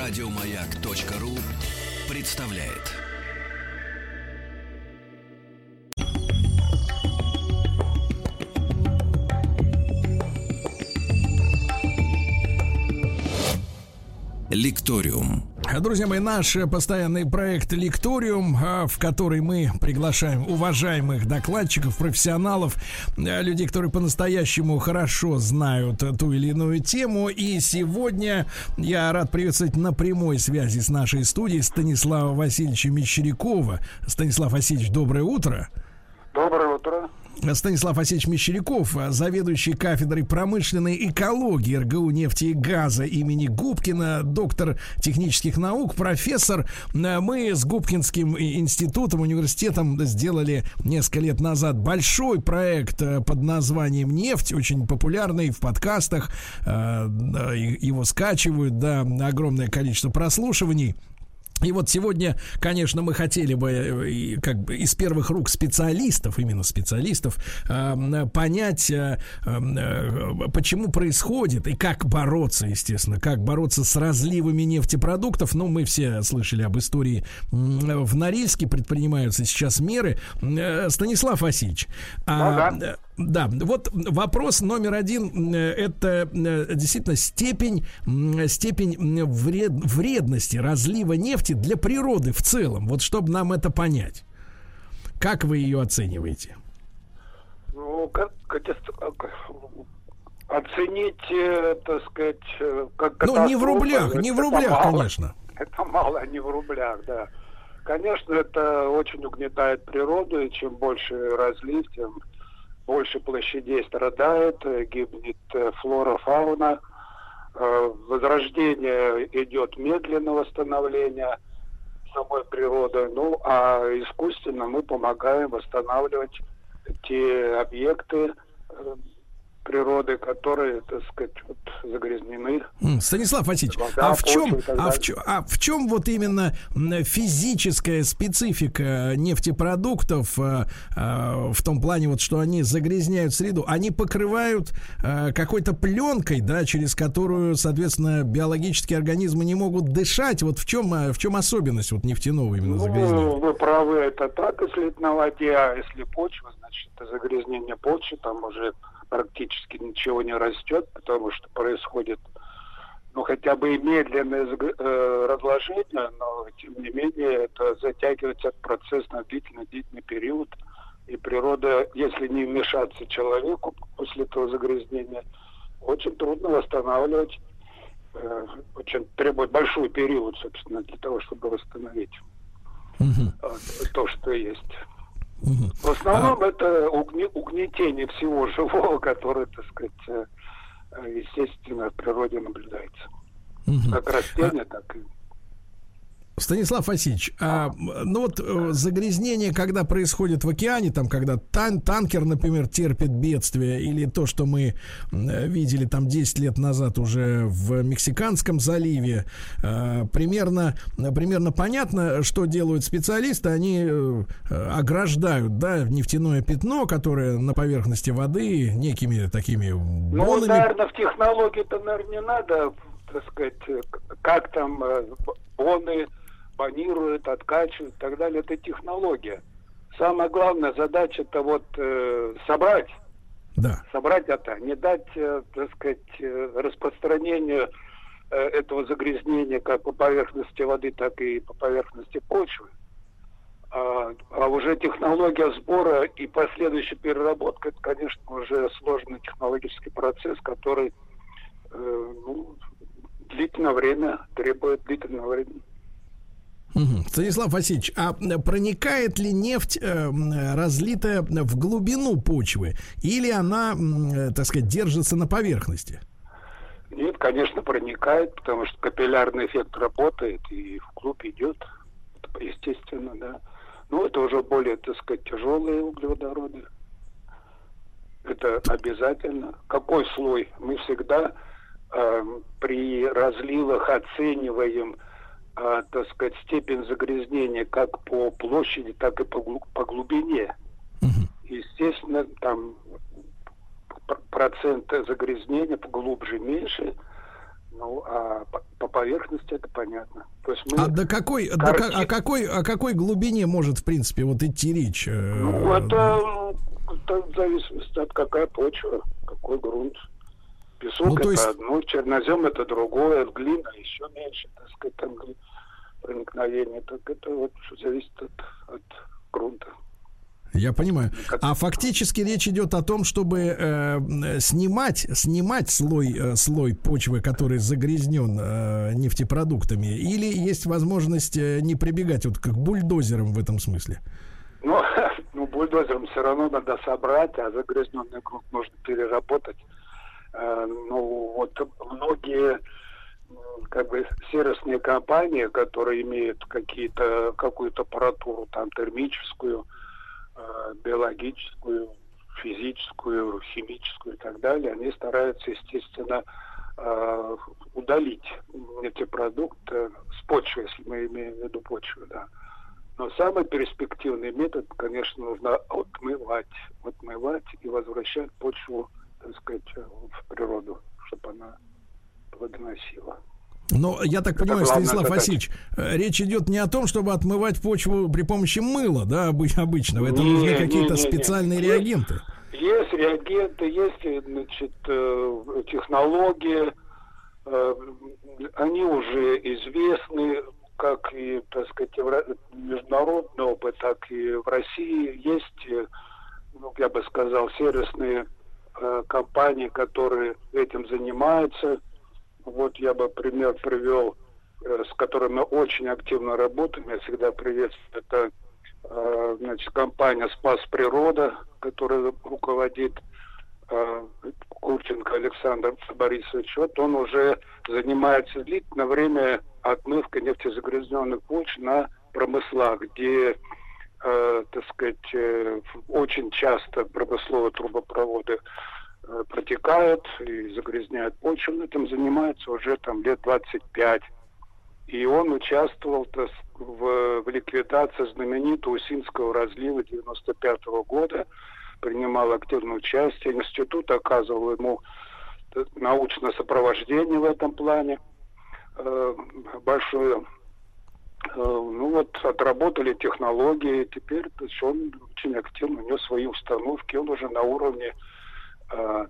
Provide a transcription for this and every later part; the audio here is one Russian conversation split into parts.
Радиомаяк.ру представляет. Лекториум. Друзья мои, наш постоянный проект «Лекториум», а, в который мы приглашаем уважаемых докладчиков, профессионалов, а, людей, которые по-настоящему хорошо знают ту или иную тему. И сегодня я рад приветствовать на прямой связи с нашей студией Станислава Васильевича Мещерякова. Станислав Васильевич, доброе утро. Доброе утро. Станислав Васильевич Мещеряков, заведующий кафедрой промышленной экологии РГУ нефти и газа имени Губкина, доктор технических наук, профессор. Мы с Губкинским институтом, университетом сделали несколько лет назад большой проект э, под названием «Нефть», очень популярный в подкастах. Э, его скачивают, да, огромное количество прослушиваний. И вот сегодня, конечно, мы хотели бы э, как бы из первых рук специалистов, именно специалистов, э, понять, э, почему происходит и как бороться, естественно, как бороться с разливами нефтепродуктов. Ну, мы все слышали об истории в Норильске, предпринимаются сейчас меры. Станислав Васильевич, а, да. Да, вот вопрос номер один э, это э, действительно степень, степень вред, вредности разлива нефти для природы в целом. Вот чтобы нам это понять. Как вы ее оцениваете? Ну, как, как оценить, э, так сказать, как Ну, не в рублях, не в рублях, мало, конечно. Это мало, не в рублях, да. Конечно, это очень угнетает природу, и чем больше разлив, тем больше площадей страдает, э, гибнет э, флора, фауна. Э, возрождение идет медленно восстановление самой природы. Ну, а искусственно мы помогаем восстанавливать те объекты, природы, которые, так сказать, вот, загрязнены. Станислав Васильевич, а в чем, а в чем, а в чем вот именно физическая специфика нефтепродуктов э, э, в том плане вот, что они загрязняют среду, они покрывают э, какой-то пленкой, да, через которую, соответственно, биологические организмы не могут дышать. Вот в чем, в чем особенность вот нефтяного именно ну, загрязнения? Вы правы, это так, если это на воде, а если почва, значит, это загрязнение почвы, там уже практически ничего не растет, потому что происходит ну, хотя бы и медленное э, разложение, но, тем не менее, это затягивается процесс на длительный-длительный период. И природа, если не вмешаться человеку после этого загрязнения, очень трудно восстанавливать, э, очень требует большой период, собственно, для того, чтобы восстановить угу. то, что есть. Угу. В основном а... это угне, угнетение всего живого, которое, так сказать, э, естественно, в природе наблюдается. Угу. Как растения, а... так и Станислав Васильевич, а, ну вот э, загрязнение, когда происходит в океане, там, когда тан танкер, например, терпит бедствие, или то, что мы видели там 10 лет назад уже в Мексиканском заливе, а, примерно, примерно понятно, что делают специалисты, они э, ограждают, да, нефтяное пятно, которое на поверхности воды некими такими бонами. Ну, наверное, в технологии-то, наверное, не надо, так сказать, как там боны планируют, откачивают и так далее. Это технология. Самая главная задача это вот э, собрать. Да. Собрать это, не дать, э, так сказать, э, распространению э, этого загрязнения как по поверхности воды, так и по поверхности почвы. А, а уже технология сбора и последующая переработка, это, конечно, уже сложный технологический процесс, который э, ну, длительное время требует длительного времени. Станислав Васильевич, а проникает ли нефть, э, разлитая в глубину почвы, или она, э, так сказать, держится на поверхности? Нет, конечно, проникает, потому что капиллярный эффект работает и в клуб идет, естественно, да. Но это уже более, так сказать, тяжелые углеводороды. Это обязательно. Какой слой? Мы всегда э, при разливах оцениваем э, так сказать, степень загрязнения как по площади, так и по, по глубине. Угу. Естественно, там процент загрязнения поглубже меньше, Ну, а по, по поверхности это понятно. То есть мы а до какой, корчи... до, о какой, о какой глубине может, в принципе, вот идти речь? Э, ну, это, это зависит от какая почва, какой грунт. Песок ну, это есть... одно, чернозем это другое, глина еще меньше, так сказать, там проникновение. Так это вот зависит от, от грунта. Я понимаю. А фактически речь идет о том, чтобы э, снимать, снимать слой, э, слой почвы, который загрязнен э, нефтепродуктами, или есть возможность э, не прибегать вот как бульдозерам в этом смысле? Ну, ну, бульдозером все равно надо собрать, а загрязненный грунт нужно переработать. Э, ну, вот многие как бы сервисные компании, которые имеют какие-то какую-то аппаратуру там термическую, Э, биологическую, физическую, химическую и так далее, они стараются, естественно, э, удалить эти продукты с почвы, если мы имеем в виду почву, да. Но самый перспективный метод, конечно, нужно отмывать, отмывать и возвращать почву, так сказать, в природу, чтобы она плодоносила. Но я так понимаю, Станислав Васильевич, э, речь идет не о том, чтобы отмывать почву при помощи мыла, да, обычного. Это не, нужны какие-то специальные не. реагенты. Есть реагенты, есть, значит, э, технологии. Э, они уже известны, как и, так сказать, международный опыт, так и в России есть, ну, я бы сказал, сервисные компании, которые этим занимаются вот я бы пример привел, э, с которым мы очень активно работаем. Я всегда приветствую. Это э, значит, компания «Спас природа», которая руководит э, Курченко Александр Борисович. Вот он уже занимается длительное время отмывкой нефтезагрязненных почв на промыслах, где э, так сказать, э, очень часто промысловые трубопроводы Э, протекают и загрязняют почву. Он этим занимается уже там лет 25. И он участвовал в, в ликвидации знаменитого Усинского разлива 95 -го года, принимал активное участие. Институт оказывал ему э, научное сопровождение в этом плане э, большое. Ну вот, отработали технологии, теперь то есть он очень активно, у него свои установки, он уже на уровне а,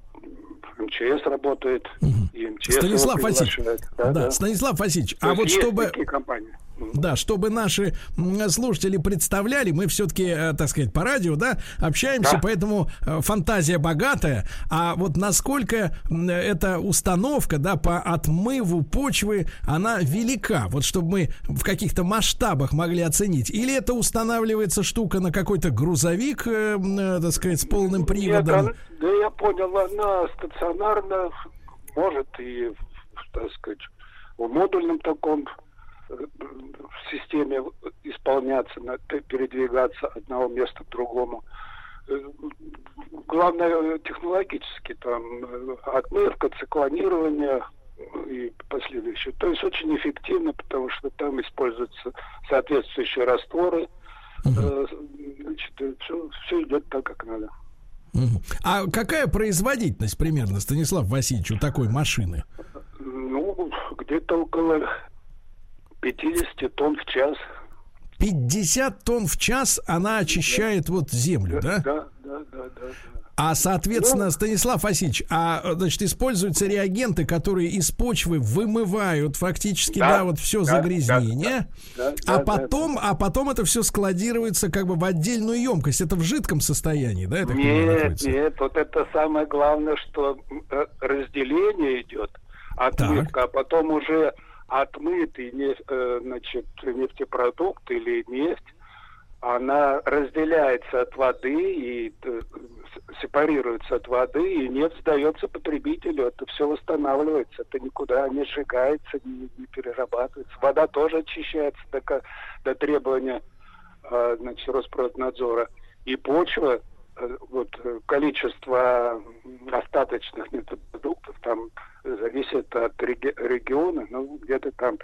МЧС работает, угу. и МЧС Станислав Васильевич, да, да, да. Станислав Васильевич, а вот чтобы... Да, чтобы наши слушатели представляли, мы все-таки, э, так сказать, по радио, да, общаемся, да. поэтому э, фантазия богатая. А вот насколько эта установка, да, по отмыву почвы, она велика, вот чтобы мы в каких-то масштабах могли оценить. Или это устанавливается штука на какой-то грузовик, э, так сказать, с полным приводом? Нет, да я понял, она стационарно может и, так сказать, в модульном таком в системе исполняться, передвигаться от одного места к другому. Э, главное технологически, там, э, отмывка, циклонирование и последующее. То есть очень эффективно, потому что там используются соответствующие растворы. Угу. Значит, все, все идет так, как надо. А какая производительность примерно, Станислав Васильевич, у такой машины? Ну, где-то около 50 тонн в час. 50 тонн в час она очищает да. вот землю, да? Да, да, да, да. А, соответственно, ну, Станислав Васильевич, а, значит, используются реагенты, которые из почвы вымывают фактически, да, да вот все да, загрязнение, да, да, а да, потом, да, а потом это все складируется как бы в отдельную емкость. Это в жидком состоянии, да? Это нет, нет, вот это самое главное, что э, разделение идет, отмывка, а потом уже отмытый нефть, э, значит, нефтепродукт или нефть, она разделяется от воды и э, сепарируется от воды, и нефть сдается потребителю. Это все восстанавливается, это никуда не сжигается, не, не перерабатывается. Вода тоже очищается до, до требования э, значит, Роспроднадзора. И почва Э, вот э, количество остаточных нефтепродуктов там зависит от реги- региона, ну, где-то там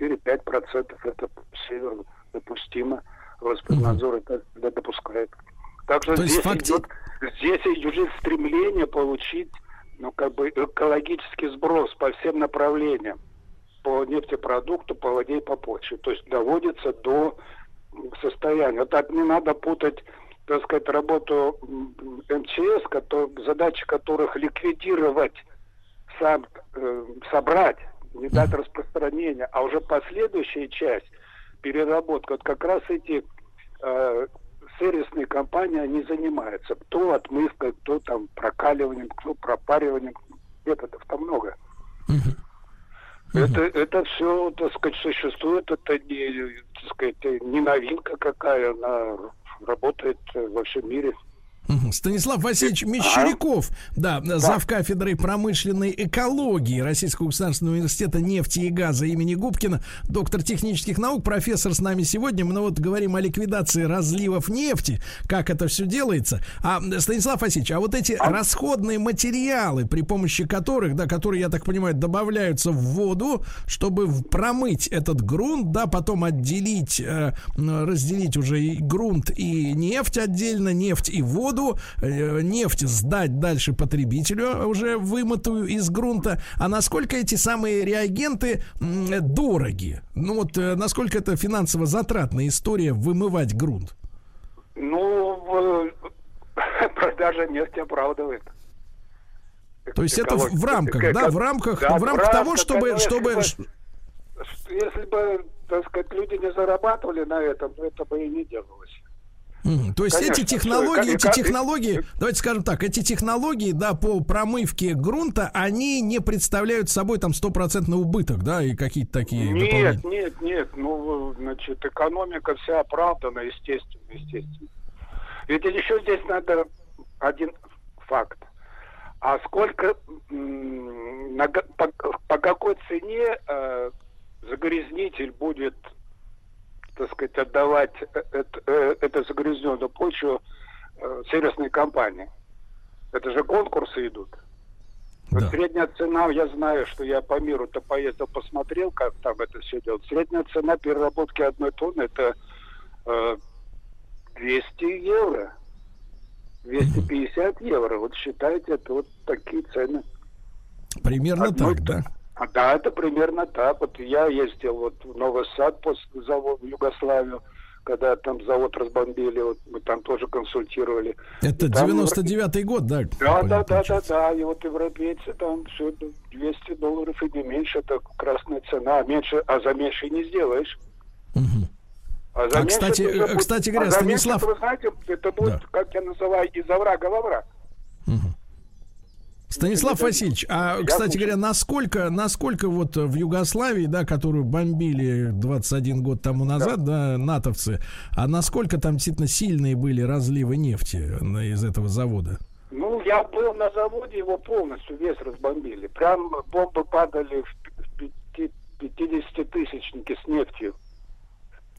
4-5% это допустимо. Роспотребнадзор это, это допускает. Так что здесь, факти... идет, здесь идет стремление получить ну, как бы экологический сброс по всем направлениям, по нефтепродукту, по воде и по почве. То есть доводится до состояния. Вот так не надо путать, так сказать, работу МЧС, задача которых ликвидировать, сам, э, собрать, не дать распространения, а уже последующая часть, переработка, вот как раз эти э, сервисные компании, они занимаются. Кто отмывкой, кто там прокаливанием, кто пропариванием. Методов там много. Это, это все, так сказать, существует, это не, так сказать, не новинка какая, она работает во всем мире. Станислав Васильевич Мещеряков, да, да, зав кафедрой промышленной экологии Российского государственного университета нефти и газа имени Губкина, доктор технических наук, профессор с нами сегодня. Мы ну, вот говорим о ликвидации разливов нефти, как это все делается. А, Станислав Васильевич, а вот эти а? расходные материалы, при помощи которых, да, которые, я так понимаю, добавляются в воду, чтобы промыть этот грунт, да, потом отделить, э, разделить уже и грунт и нефть отдельно, нефть и воду, году э, нефть сдать дальше потребителю, уже вымытую из грунта. А насколько эти самые реагенты дороги? Ну вот э, насколько это финансово затратная история вымывать грунт? Ну, продажа нефти оправдывает. То есть это в рамках, как, да, в рамках, да, в рамках того, чтобы, чтобы, если бы, если бы, так сказать, люди не зарабатывали на этом, это бы и не делалось. Mm, то есть Конечно, эти технологии, эти технологии, давайте скажем так, эти технологии, да, по промывке грунта, они не представляют собой там стопроцентный убыток, да, и какие-то такие. Нет, нет, нет, ну, значит, экономика вся оправдана, естественно, естественно. Ведь еще здесь надо один факт. А сколько, на, по, по какой цене э, загрязнитель будет так сказать, отдавать это, э, это загрязненную почву э, сервисной компании. Это же конкурсы идут. Да. Вот средняя цена, я знаю, что я по миру-то поездил, посмотрел, как там это все делают. Средняя цена переработки одной тонны это э, 200 евро. 250 евро. Вот считайте, это вот такие цены. Примерно Одной, так, да? А, да, это примерно так. Вот я ездил вот в Новый Сад после завода в Югославию, когда там завод разбомбили, вот мы там тоже консультировали. Это 99-й год, да? Да, да, да, да, да. И вот европейцы там все 200 долларов и не меньше, это красная цена. А меньше, а за меньше не сделаешь. Угу. А, а кстати, будет, кстати говоря, а Станислав... Меньше, вы знаете, это будет, да. как я называю, из оврага во враг. Угу. Станислав это, Васильевич, а, кстати говоря, насколько, насколько вот в Югославии, да, которую бомбили 21 год тому назад, да, да натовцы, а насколько там действительно сильные были разливы нефти из этого завода? Ну, я был на заводе, его полностью весь разбомбили. Прям бомбы падали в 50-тысячники с нефтью.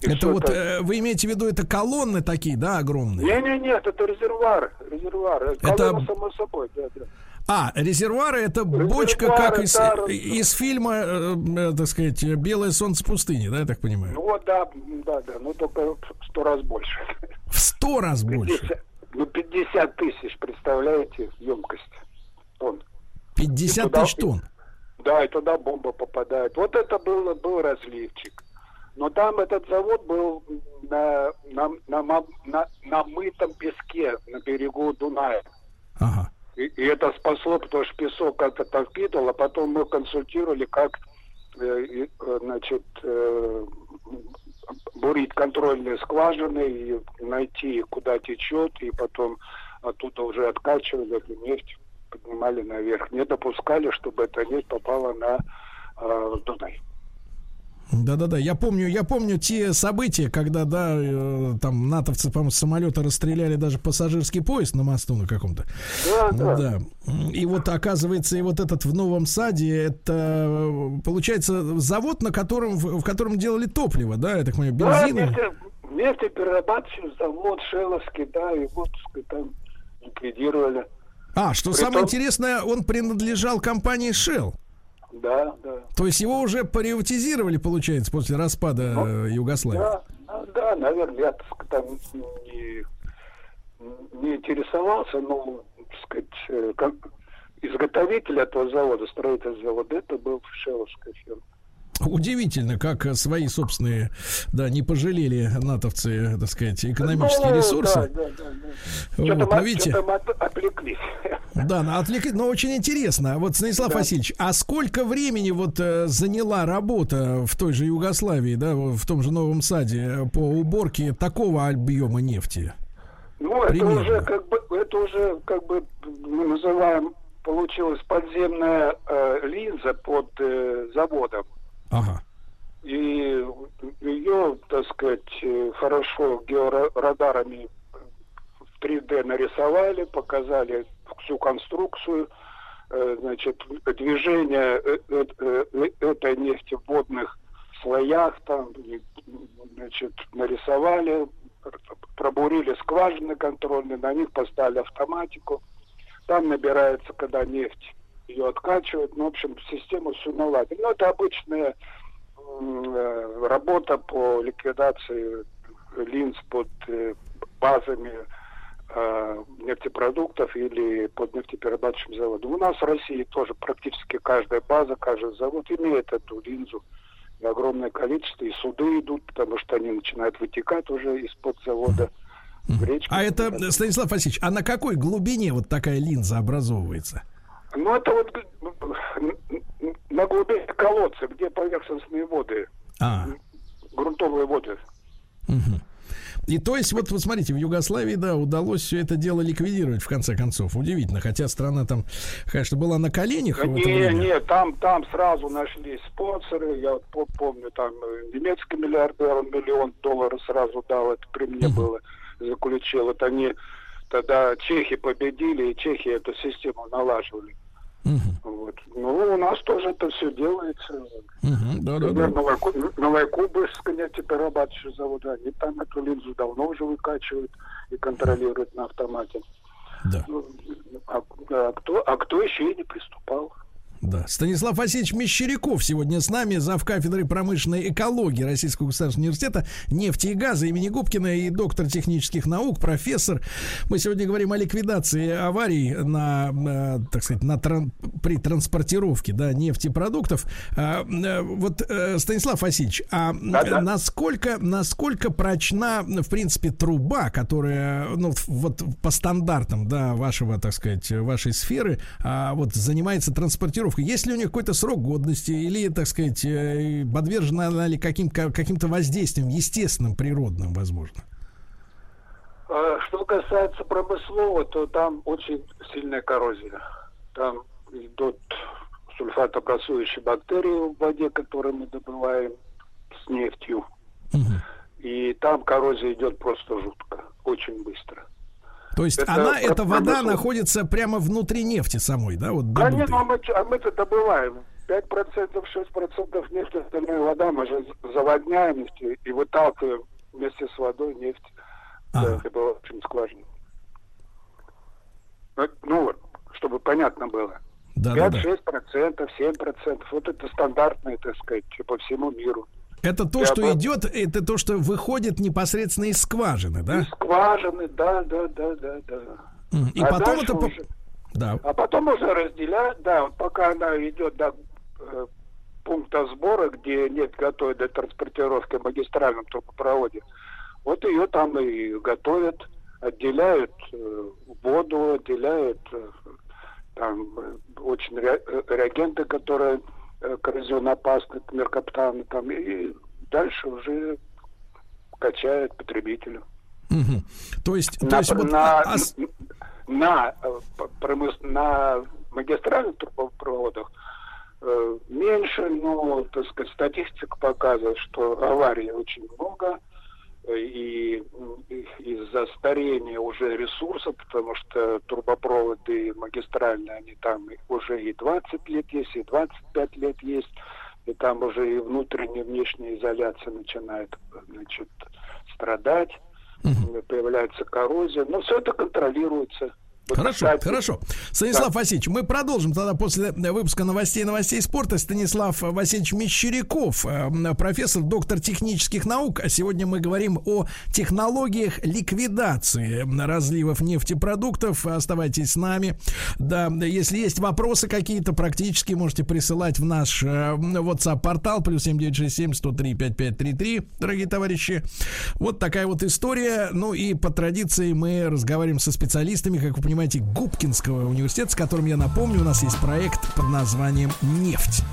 И это вот, э, вы имеете в виду, это колонны такие, да, огромные? Не-не, нет, это резервуар, резервуар. Колонна, это... само собой, да, да. А, резервуары это резервуары, бочка, как из, да, из фильма, э, э, так сказать, Белое солнце пустыни, да, я так понимаю? Ну вот, да, да, да, ну только в сто раз больше. В сто раз 50, больше? Ну, 50 тысяч, представляете, емкость тонн. 50 тысяч тонн? Да, и туда бомба попадает. Вот это был, был разливчик. Но там этот завод был на, на, на, на, на мытом песке на берегу Дуная. Ага. И, и это спасло, потому что песок как-то там впитывал, а потом мы консультировали, как э, э, значит, э, бурить контрольные скважины и найти, куда течет, и потом оттуда уже откачивали эту нефть, поднимали наверх. Не допускали, чтобы эта нефть попала на э, Дунай. Да-да-да, я помню, я помню те события, когда, да, э, там натовцы, по-моему, с самолета расстреляли даже пассажирский поезд на мосту на каком-то. Да, да. да. И вот оказывается, и вот этот в Новом Саде, это получается завод, на котором, в котором делали топливо, да, я так понимаю, бензин. Да, нефтеперерабатывающий завод Шеловский, да, и вот там ликвидировали. А, что Притом... самое интересное, он принадлежал компании Shell. Да, да. То есть его уже приватизировали, получается, после распада ну, Югославии? Да, да, наверное, я так там не, не интересовался, но, так сказать, э, как, изготовитель этого завода, строительный завод, это был Шеловская фирма. Удивительно, как свои собственные, да, не пожалели натовцы, так сказать, экономические ну, ресурсы. Да, да, да, да. Вот, но видите, отвлеклись. Да, отвлеклись, но очень интересно. Вот, Станислав да. Васильевич, а сколько времени вот э, заняла работа в той же Югославии, да, в том же Новом Саде по уборке такого объема нефти? Ну, Примерно. это уже как бы, это уже как бы мы называем, получилась подземная э, линза под э, заводом. Ага. И ее, так сказать, хорошо георадарами в 3D нарисовали, показали всю конструкцию, э, значит, движение э, э, этой нефти в водных слоях, там, значит, нарисовали, пробурили скважины контрольные, на них поставили автоматику. Там набирается, когда нефть ее откачивают. Ну, в общем, систему всю наладили. Ну, это обычная э, работа по ликвидации линз под э, базами э, нефтепродуктов или под нефтеперерабатывающим заводом. У нас в России тоже практически каждая база, каждый завод имеет эту линзу. И огромное количество, и суды идут, потому что они начинают вытекать уже из-под завода. А это, Станислав Васильевич, а на какой глубине вот такая линза образовывается? Ну, это вот на глубине колодца, где поверхностные воды, а. грунтовые воды. Угу. И то есть, вот, вот смотрите, в Югославии, да, удалось все это дело ликвидировать, в конце концов. Удивительно. Хотя страна там, конечно, была на коленях. Да не, не, там, там сразу нашлись спонсоры. Я вот помню, там э, немецкий миллиардер миллион долларов сразу дал. Это при мне было. Заключил. Вот они тогда чехи победили, и чехи эту систему налаживали. Угу. Вот. Ну, у нас тоже это все делается. Угу, да, да, да. Новоку... Новокубышская нефтеперерабатывающий завод, они там эту линзу давно уже выкачивают и контролируют на автомате. Да. Ну, а, а, кто, а кто еще и не приступал? Да. Станислав Васильевич Мещеряков сегодня с нами, зав. кафедры промышленной экологии Российского государственного университета нефти и газа имени Губкина и доктор технических наук, профессор. Мы сегодня говорим о ликвидации аварий на, э, так сказать, на тран, при транспортировке да, нефтепродуктов. А, э, вот, э, Станислав Васильевич, а Да-да. насколько, насколько прочна, в принципе, труба, которая, ну, вот по стандартам, да, вашего, так сказать, вашей сферы, а, вот занимается транспортировкой упаковка, есть ли у них какой-то срок годности или, так сказать, э, подвержена она ли каким, каким-то воздействием, естественным, природным, возможно? А, что касается промыслового, то там очень сильная коррозия. Там идут сульфатопрессующие бактерии в воде, которые мы добываем с нефтью. Угу. И там коррозия идет просто жутко, очень быстро. То есть это, она, эта вода находится прямо внутри нефти самой, да? Вот Конечно, а мы, а мы это добываем. 5%, 6% нефти, остальная вода мы же заводняем нефть и выталкиваем вместе с водой нефть ага. в добывающим скважину. Ну, чтобы понятно было. Да, 5-6%, да, да. 7%. Вот это стандартные, так сказать, по всему миру. Это то, что бы... идет, это то, что выходит непосредственно из скважины, да? Из скважины, да, да, да, да, да. И а потом это... Уже, да. А потом уже разделяют, да, пока она идет до э, пункта сбора, где нет готовят для транспортировки в магистральном трубопроводе, вот ее там и готовят, отделяют э, воду, отделяют э, там э, очень ре, э, реагенты, которые Э, коррозионоопасны, меркаптаны там, и дальше уже качает потребителю. Угу. То есть, на, то есть вот, на, а... на, э, промыс... на магистральных трубопроводах э, меньше, но, так сказать, статистика показывает, что аварий очень много, и из-за старения уже ресурсов, потому что трубопроводы магистральные, они там уже и 20 лет есть, и 25 лет есть, и там уже и внутренняя, и внешняя изоляция начинает значит, страдать, угу. появляется коррозия, но все это контролируется. Вот, хорошо, кстати, хорошо. Станислав да. Васильевич, мы продолжим тогда после выпуска новостей новостей спорта. Станислав Васильевич Мещеряков, э, профессор, доктор технических наук. А сегодня мы говорим о технологиях ликвидации разливов нефтепродуктов. Оставайтесь с нами. Да, если есть вопросы какие-то, практически можете присылать в наш э, WhatsApp-портал плюс 7967 103 5533, дорогие товарищи. Вот такая вот история. Ну и по традиции мы разговариваем со специалистами, как вы понимаете, Губкинского университета, с которым, я напомню, у нас есть проект под названием «Нефть».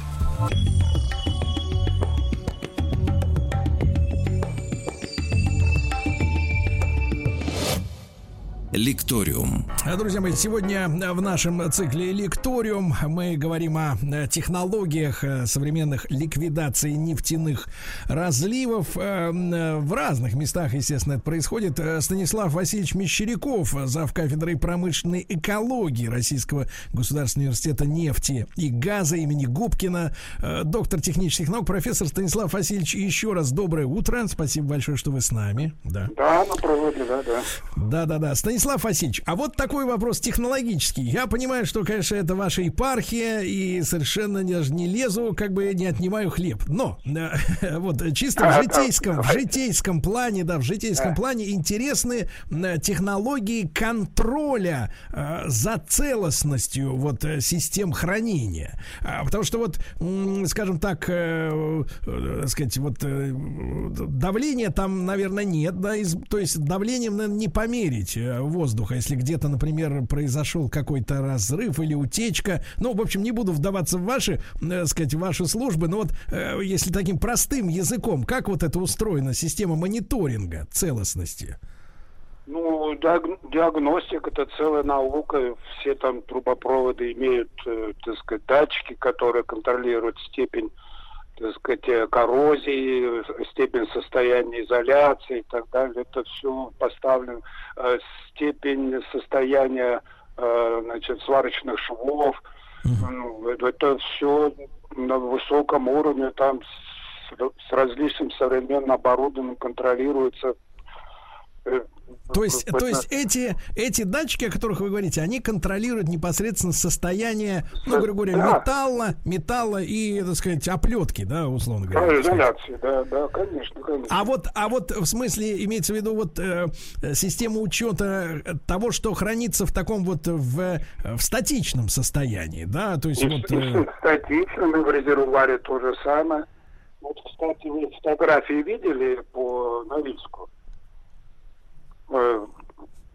Лекториум. Друзья мои, сегодня в нашем цикле Лекториум мы говорим о технологиях э, современных ликвидации нефтяных разливов. Э, в разных местах, естественно, это происходит. Э, Станислав Васильевич Мещеряков, зав. кафедрой промышленной экологии Российского государственного университета нефти и газа имени Губкина, доктор технических наук, профессор Станислав Васильевич, еще раз доброе утро. Спасибо большое, что вы с нами. Да, да на проводе, да, да. Да, да, да. Станислав Васильевич, а вот такой вопрос технологический. Я понимаю, что, конечно, это ваша епархия, и совершенно даже не лезу, как бы не отнимаю хлеб. Но э, вот чисто в житейском, в житейском плане, да, в житейском плане интересны э, технологии контроля э, за целостностью вот систем хранения. А, потому что вот, скажем так, сказать, вот давления там, наверное, нет, да, то есть давлением, наверное, не померить воздуха, если где-то, например, произошел какой-то разрыв или утечка. Ну, в общем, не буду вдаваться в ваши, э, сказать, ваши службы, но вот э, если таким простым языком, как вот это устроена система мониторинга целостности? Ну, диагностика это целая наука. Все там трубопроводы имеют, э, так сказать, датчики, которые контролируют степень так сказать, э, коррозии, степень состояния изоляции и так далее. Это все поставлено. Э, степень состояния э, значит, сварочных швов. Mm-hmm. Это все на высоком уровне, там с, с различным современным оборудованием контролируется то есть, то есть эти, эти датчики, о которых вы говорите, они контролируют непосредственно состояние, ну, грубо говоря, да. металла, металла и, так сказать, оплетки, да, условно говоря. Изоляции, да, да, конечно, конечно. А вот, а вот в смысле имеется в виду вот э, система учета того, что хранится в таком вот в, в статичном состоянии, да, то есть и, вот. Э... В статичном и в резервуаре то же самое. Вот, кстати, вы фотографии видели по Норильску? Э,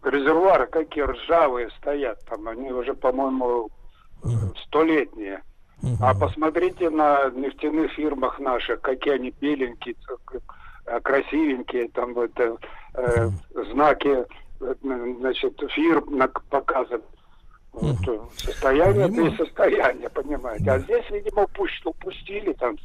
резервуары какие ржавые стоят там, они уже, по-моему, столетние. А посмотрите на нефтяных фирмах наших, какие они беленькие, э, красивенькие, там вот э, э, знаки, э, значит, фирм показывают. Вот, состояние без состояния, понимаете. А здесь, видимо, упустили там.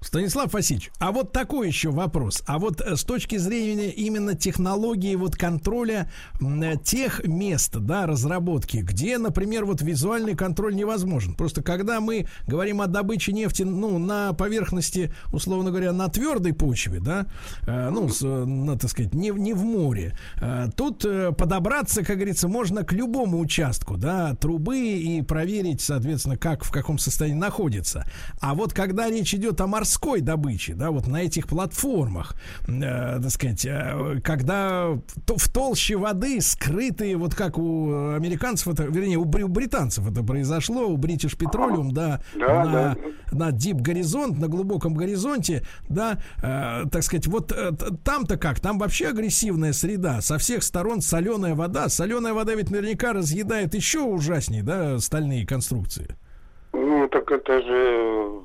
Станислав Васильевич, а вот такой еще вопрос. А вот э, с точки зрения именно технологии вот контроля э, тех мест, да, разработки, где, например, вот визуальный контроль невозможен. Просто когда мы говорим о добыче нефти, ну, на поверхности, условно говоря, на твердой почве, да, э, ну, с, ну, так сказать, не, не в море, тут подобраться, как говорится, можно к любому участку, да, трубы и проверить, соответственно, как, в каком состоянии находится. А вот когда речь идет о морском морской добычи, да, вот на этих платформах, э, так сказать, э, когда в толще воды скрытые, вот как у американцев, это, вернее, у, у британцев это произошло, у British Petroleum, да, да, на, да. на Deep горизонт, на глубоком горизонте, да, э, так сказать, вот э, там-то как, там вообще агрессивная среда, со всех сторон соленая вода, соленая вода ведь наверняка разъедает еще ужаснее, да, стальные конструкции. Ну, так это же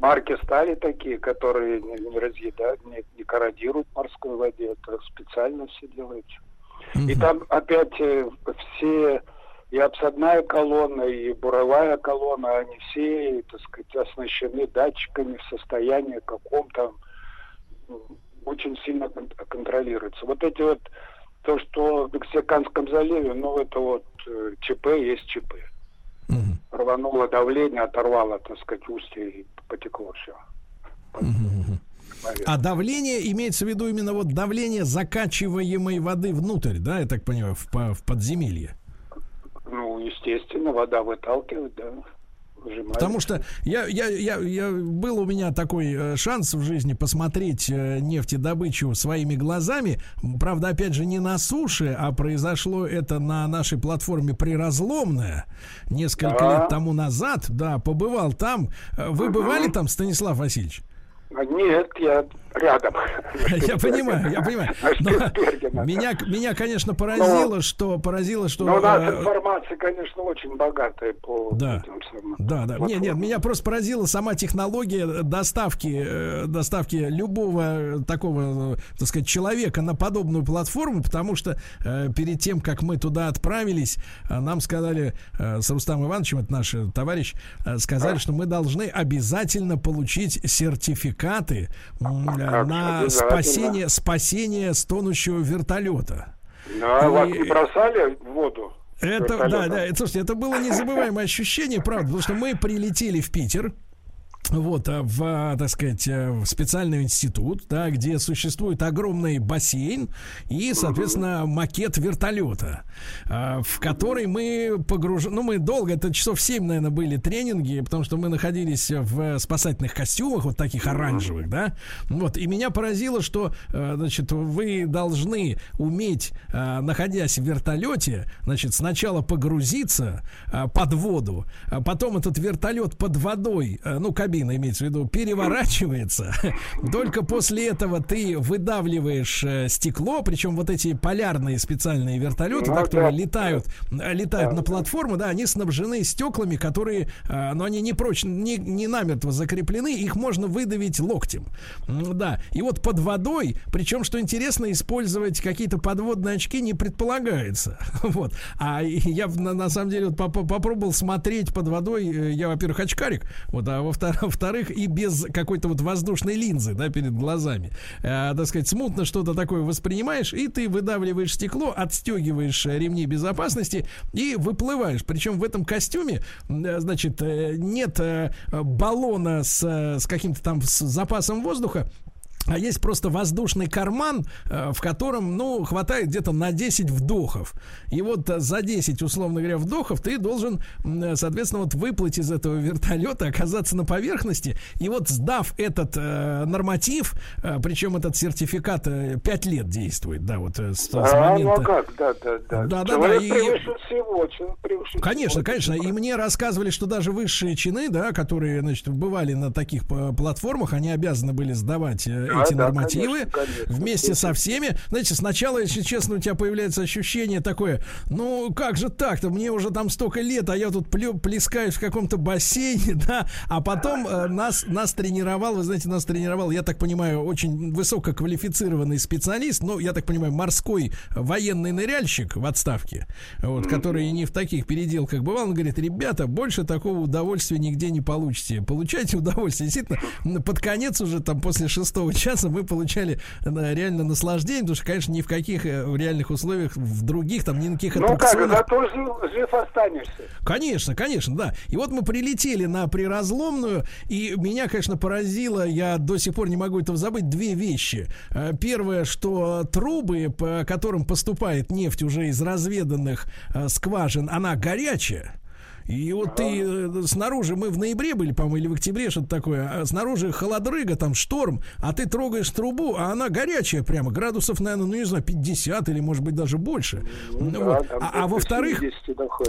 марки стали такие, которые не, разъедают, не, не корродируют в морской воде. Это специально все делается. Mm-hmm. И там опять э, все и обсадная колонна, и буровая колонна, они все, так сказать, оснащены датчиками в состоянии каком-то очень сильно контролируется. Вот эти вот, то, что в Мексиканском заливе, ну, это вот э, ЧП есть ЧП. Угу. Рвануло давление, оторвало, так сказать, устье и потекло все. А давление имеется в виду именно вот давление закачиваемой воды внутрь, да, я так понимаю, в, в подземелье? Ну, естественно, вода выталкивает, да. Выжимает. Потому что я, я, я, я, был у меня такой э, шанс в жизни посмотреть э, нефтедобычу своими глазами. Правда, опять же, не на суше, а произошло это на нашей платформе Приразломная несколько да. лет тому назад. Да, побывал там. Э, вы бывали там, Станислав Васильевич? Нет, я рядом. Я понимаю, я понимаю. меня, меня, конечно, поразило, но, что поразило, что. Но у нас э, информация, конечно, очень богатая по да, этим самым. Да, да. Нет, нет, меня просто поразила сама технология доставки, э, доставки любого такого, так сказать, человека на подобную платформу, потому что э, перед тем, как мы туда отправились, нам сказали с Рустамом Ивановичем, это наш товарищ, сказали, что мы должны обязательно получить сертификаты как на спасение, спасение стонущего вертолета. Да, и... вас не бросали в воду? Это, да, да, это, слушайте, это было незабываемое ощущение, правда, потому что мы прилетели в Питер, вот, а, в, так сказать, э, в специальный институт, да, где существует огромный бассейн и, соответственно, макет вертолета, а, в который мы погружены, ну, мы долго, это часов 7, наверное, были тренинги, потому что мы находились в спасательных костюмах, вот таких оранжевых, да, вот, и меня поразило, что, э, значит, вы должны уметь, находясь в вертолете, значит, сначала погрузиться под воду, а потом этот вертолет под водой, э, ну, кабина имеется в виду, переворачивается. Только после этого ты выдавливаешь э, стекло, причем вот эти полярные специальные вертолеты, да, которые летают, э, летают на платформу, да, они снабжены стеклами, которые, э, но они не прочно, не, не намертво закреплены, их можно выдавить локтем. Да, и вот под водой, причем, что интересно, использовать какие-то подводные очки не предполагается. Вот. А я на, на самом деле вот попробовал смотреть под водой, я, во-первых, очкарик, вот, а во-вторых, во-вторых, и без какой-то вот воздушной линзы, да, перед глазами. Э, так сказать, смутно что-то такое воспринимаешь, и ты выдавливаешь стекло, отстегиваешь ремни безопасности и выплываешь. Причем в этом костюме, э, значит, э, нет э, баллона с, с каким-то там запасом воздуха, а есть просто воздушный карман, э, в котором, ну, хватает где-то на 10 вдохов. И вот э, за 10, условно говоря, вдохов ты должен, э, соответственно, вот выплыть из этого вертолета, оказаться на поверхности. И вот сдав этот э, норматив, э, причем этот сертификат э, 5 лет действует, да, вот с, а, с момента... ну как, да, да, да. Да, да, да. И... всего, конечно, всего. конечно. И мне рассказывали, что даже высшие чины, да, которые, значит, бывали на таких платформах, они обязаны были сдавать эти да, нормативы конечно, конечно. вместе со всеми. Знаете, сначала, если честно, у тебя появляется ощущение такое, ну как же так-то, мне уже там столько лет, а я тут плескаюсь в каком-то бассейне, да, а потом э, нас, нас тренировал, вы знаете, нас тренировал, я так понимаю, очень высококвалифицированный специалист, ну, я так понимаю, морской военный ныряльщик в отставке, вот, который не в таких переделках бывал, он говорит, ребята, больше такого удовольствия нигде не получите, получайте удовольствие, действительно, под конец уже там после шестого часа мы получали э, реально наслаждение, потому что, конечно, ни в каких э, реальных условиях, в других, там, ни на каких ну как, зато жив, жив останешься. Конечно, конечно, да. И вот мы прилетели на приразломную, и меня, конечно, поразило, я до сих пор не могу этого забыть, две вещи. Э, первое, что трубы, по которым поступает нефть уже из разведанных скважин, она горячая. И вот ты э, снаружи, мы в ноябре были, по-моему, или в октябре, что-то такое, а снаружи холодрыга, там шторм, а ты трогаешь трубу, а она горячая прямо, градусов, наверное, ну не знаю, 50 или, может быть, даже больше. Ну, да, вот. А, а во-вторых,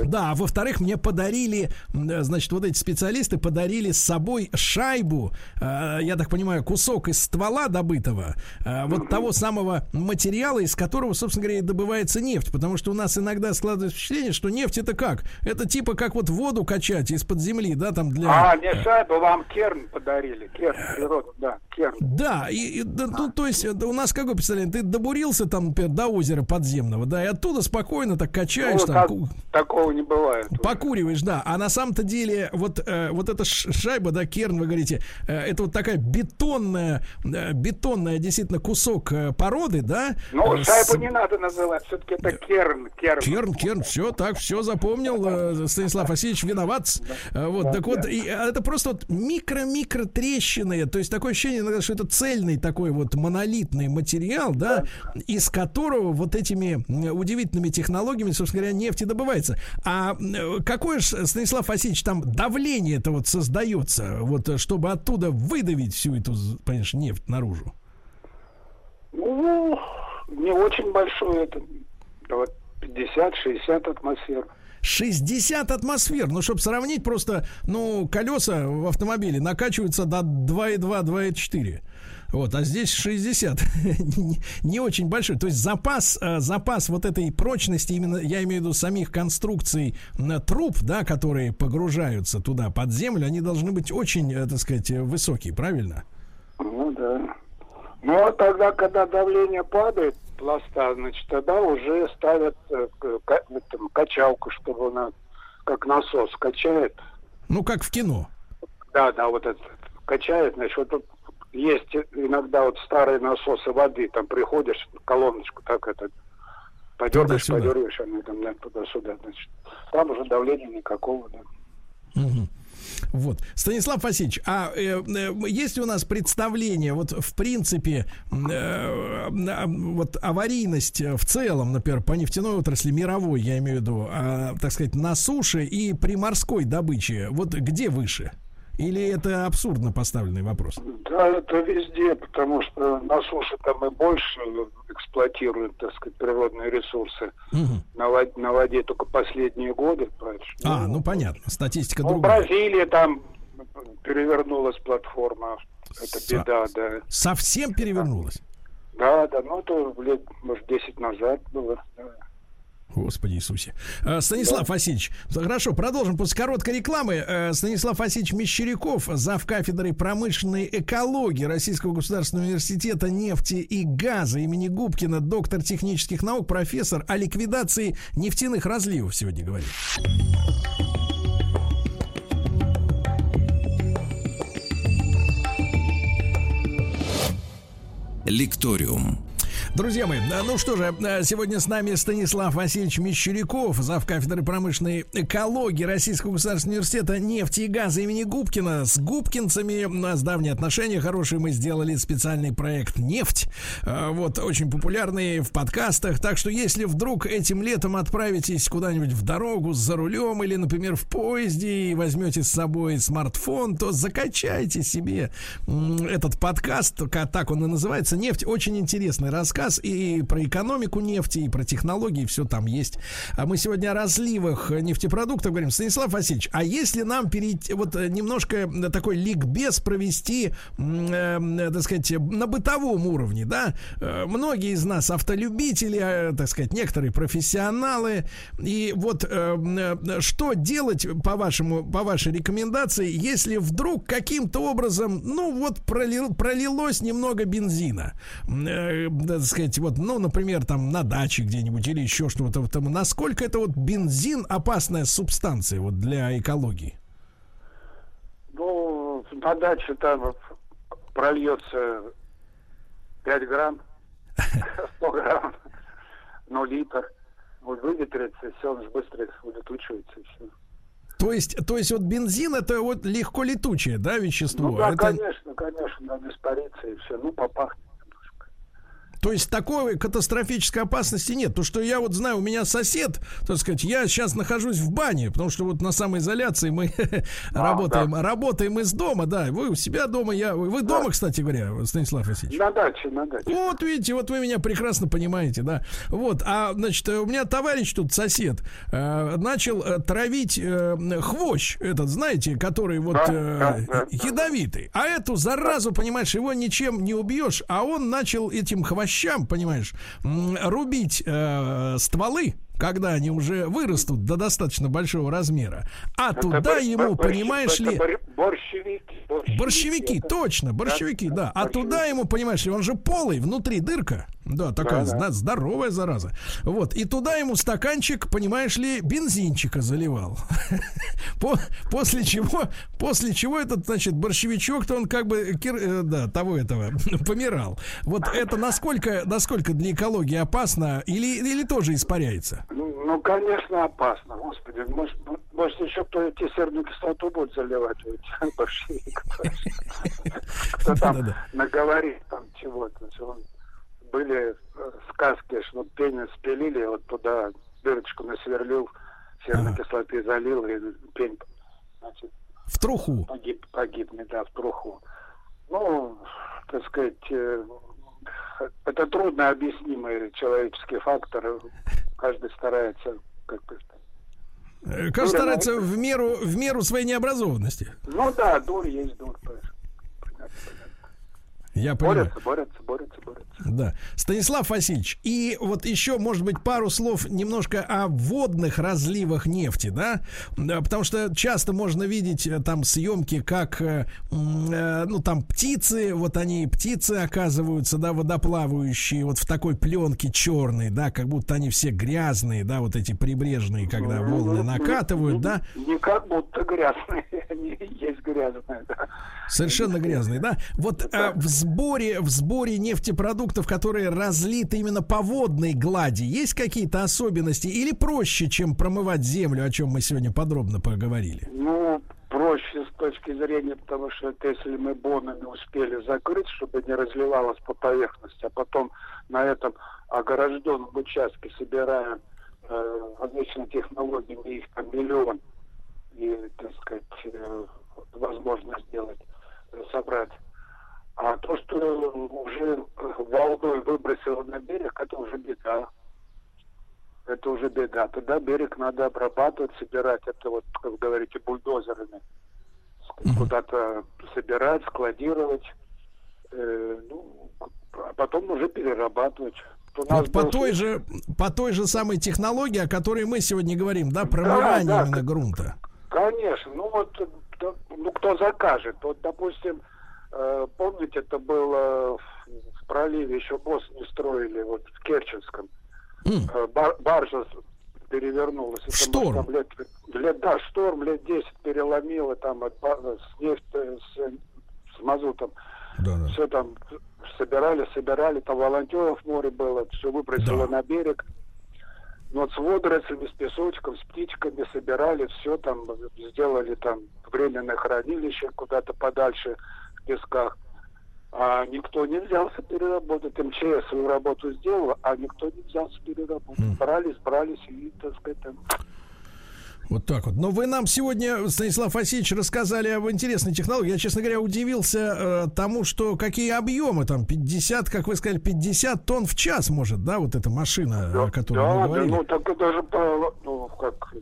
да, а во-вторых, мне подарили, значит, вот эти специалисты подарили с собой шайбу, э, я так понимаю, кусок из ствола добытого, э, вот того самого материала, из которого, собственно говоря, и добывается нефть, потому что у нас иногда складывается впечатление, что нефть это как? Это типа как вот воду качать из-под земли, да, там для... А, не шайбу, вам керн подарили, керн, природу, да, керн. Да, и, и да, ну, то есть у нас какое представление, ты добурился там, например, до озера подземного, да, и оттуда спокойно так качаешь. Ну, там, так, такого не бывает. Покуриваешь, да, а на самом-то деле вот, э, вот эта шайба, да, керн, вы говорите, э, это вот такая бетонная, э, бетонная действительно кусок э, породы, да? Ну, э, шайбу с... не надо называть, все-таки это керн, керн. Керн, керн, все, так, все запомнил, э, Станислав Васильевич виноват. Да. Вот, да, так да. вот, и, а, это просто вот микро-микро трещины, то есть такое ощущение, что это цельный такой вот монолитный материал, да, да, из которого вот этими удивительными технологиями, собственно говоря, нефть и добывается. А какое же, Станислав Васильевич, там давление это вот создается, вот чтобы оттуда выдавить всю эту, понимаешь, нефть наружу? Ну, не очень большое это. 50-60 атмосфер. 60 атмосфер. Ну, чтобы сравнить, просто, ну, колеса в автомобиле накачиваются до 2,2-2,4. Вот, а здесь 60. не, очень большой. То есть запас, э, запас вот этой прочности, именно я имею в виду самих конструкций на труб, да, которые погружаются туда под землю, они должны быть очень, э, так сказать, высокие, правильно? Ну да. Ну а тогда, когда давление падает, пласта, значит, тогда уже ставят э, там, качалку, чтобы она как насос качает. Ну, как в кино. Да, да, вот это качает, значит, вот тут есть иногда вот старые насосы воды, там приходишь, колоночку так это подергаешь, подергаешь, она там туда-сюда, значит. Там уже давления никакого, да. Угу. Вот. Станислав Васильевич, а э, э, есть у нас представление, вот в принципе, э, э, вот аварийность в целом, например, по нефтяной отрасли мировой, я имею в виду, э, так сказать, на суше и при морской добыче, вот где выше? Или это абсурдно поставленный вопрос? Да, это везде, потому что на суше там мы больше эксплуатируем, так сказать, природные ресурсы. Угу. На, воде, на воде только последние годы. А, ну, понятно, статистика ну, другая. Бразилия там перевернулась платформа. Это Со- беда, да. Совсем перевернулась? Да, да, ну это лет, может, 10 назад было. Да. Господи Иисусе. Э, Станислав да. Васильевич, хорошо, продолжим после короткой рекламы. Э, Станислав Васильевич Мещеряков, зав. кафедрой промышленной экологии Российского государственного университета нефти и газа имени Губкина, доктор технических наук, профессор о ликвидации нефтяных разливов сегодня говорит. Лекториум. Друзья мои, ну что же, э, сегодня с нами Станислав Васильевич Мещеряков, зав. кафедры промышленной экологии Российского государственного университета нефти и газа имени Губкина. С губкинцами у нас давние отношения хорошие. Мы сделали специальный проект «Нефть». Э, вот, очень популярный в подкастах. Так что, если вдруг этим летом отправитесь куда-нибудь в дорогу за рулем или, например, в поезде и возьмете с собой смартфон, то закачайте себе этот подкаст, так он и называется, «Нефть». Очень интересный рассказ рассказ и про экономику нефти, и про технологии, все там есть. А мы сегодня о разливах нефтепродуктов говорим. Станислав Васильевич, а если нам перейти, вот э, немножко такой ликбез провести, э, так сказать, на бытовом уровне, да? Э, многие из нас автолюбители, э, так сказать, некоторые профессионалы. И вот э, что делать, по вашему, по вашей рекомендации, если вдруг каким-то образом, ну вот пролил, пролилось немного бензина, э, сказать, вот, ну, например, там на даче где-нибудь или еще что-то, там, насколько это вот бензин опасная субстанция вот для экологии? Ну, на даче там прольется 5 грамм, 100 грамм, ну, литр. Вот выветрится, все, он же быстро улетучивается и все. То есть, то есть вот бензин это вот легко летучее, да, вещество? Ну да, это... конечно, конечно, надо испариться и все. Ну, попахнет. То есть такой катастрофической опасности нет. То, что я вот знаю, у меня сосед, так сказать, я сейчас нахожусь в бане, потому что вот на самоизоляции мы а, работаем, да. работаем из дома, да. Вы у себя дома, я. Вы да. дома, кстати говоря, Станислав Васильевич. На даче, на даче. Вот видите, вот вы меня прекрасно понимаете, да. Вот, а значит, у меня товарищ тут сосед э, начал э, травить э, хвощ, этот, знаете, который вот да, э, да, да, ядовитый. А эту заразу, понимаешь, его ничем не убьешь, а он начал этим хвощом овощам, понимаешь, рубить э, стволы, когда они уже вырастут до достаточно большого размера. А это туда бор- ему, бор- понимаешь ли... Борщевики. Борщевики, борщевики это... точно, борщевики, да. да. А борщевики. туда ему, понимаешь ли, он же полый, внутри дырка. Да, такая да, да. здоровая зараза. Вот. И туда ему стаканчик, понимаешь ли, бензинчика заливал. После чего, после чего этот, значит, борщевичок-то он как бы, э, да, того этого, помирал. Вот это насколько, насколько для экологии опасно или, или тоже испаряется? Ну, ну, конечно, опасно. Господи, может, может, еще кто эти серную кислоту будет заливать, Кто там наговорит там чего-то. Были э, сказки, что пень спилили, вот туда дырочку насверлил, серной кислоты залил, и пень, значит, в труху. Погиб, погибнет, да, в труху. Ну, так сказать, э, это трудно объяснимый человеческий фактор. Каждый старается как-то э, Каждый старается в меру, в меру своей необразованности. Ну да, дурь есть дурь. Я понимаю. Борются, борются, борются, борются. Да. Станислав Васильевич, и вот еще, может быть, пару слов немножко о водных разливах нефти, да? Потому что часто можно видеть э, там съемки, как, э, э, ну, там птицы, вот они, птицы оказываются, да, водоплавающие, вот в такой пленке черной, да, как будто они все грязные, да, вот эти прибрежные, когда ну, волны накатывают, не, да? Не как будто грязные, они есть грязные, да. Совершенно грязные, да? Вот а, в сборе, в сборе нефтепродуктов, которые разлиты именно по водной глади, есть какие-то особенности или проще, чем промывать землю, о чем мы сегодня подробно поговорили? Ну, проще с точки зрения, потому что это если мы бонами успели закрыть, чтобы не разливалось по поверхности, а потом на этом огражденном участке собираем э, различными технологиями, их там миллион, и, так сказать, э, возможно сделать, собрать а то, что уже волной выбросило на берег, это уже беда. Это уже беда. Тогда берег надо обрабатывать, собирать. Это вот, как говорите, бульдозерами. Куда-то собирать, складировать. Э, ну, а потом уже перерабатывать. Вот по той, же, по той же самой технологии, о которой мы сегодня говорим, да, промывание да, да, именно грунта. Конечно. Ну вот, ну кто закажет. Вот, допустим, Э, помните, это было в проливе, еще мост не строили, вот в Керченском. Mm. Бар, баржа перевернулась. В шторм? Там лет, лет, да, шторм лет 10 переломило, там от, с нефть, с, с мазутом. Да, да. Все там собирали, собирали, там волонтеров море было, все выбросило да. на берег. Ну, вот с водорослями, с песочком, с птичками собирали, все там сделали там временное хранилище куда-то подальше песках. А никто не взялся переработать. МЧС свою работу сделала, а никто не взялся переработать. Mm. Брались, брались и, так сказать, там... Вот так вот. Но вы нам сегодня, Станислав Васильевич, рассказали об интересной технологии. Я, честно говоря, удивился э, тому, что какие объемы там, 50, как вы сказали, 50 тонн в час может, да, вот эта машина, да, о которой да, вы говорили. Да, ну, так даже, ну, как,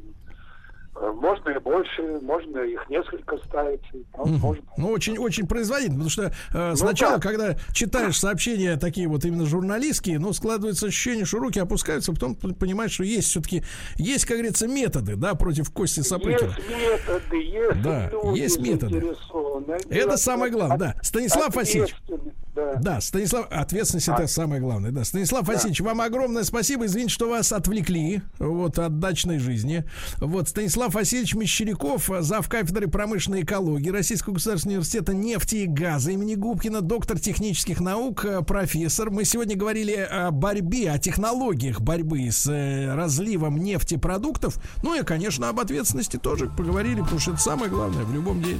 можно и больше, можно их несколько ставить. Можно. Ну, очень, очень производительно, потому что э, ну, сначала, да. когда читаешь сообщения такие вот именно журналистские, ну, складывается ощущение, что руки опускаются, а потом понимаешь, что есть все-таки, есть, как говорится, методы, да, против Кости Сапрыкина. Есть методы, есть Да, люди есть методы. Это самое главное, да. Станислав Васильевич. Да. да, Станислав, ответственность а. это самое главное. Да, Станислав да. Васильевич, вам огромное спасибо. Извините, что вас отвлекли вот от дачной жизни. Вот Станислав Васильевич Мещеряков, зав. кафедры промышленной экологии Российского государственного университета нефти и газа имени Губкина, доктор технических наук, профессор. Мы сегодня говорили о борьбе, о технологиях борьбы с э, разливом нефтепродуктов. Ну и, конечно, об ответственности тоже поговорили, потому что это самое главное в любом деле.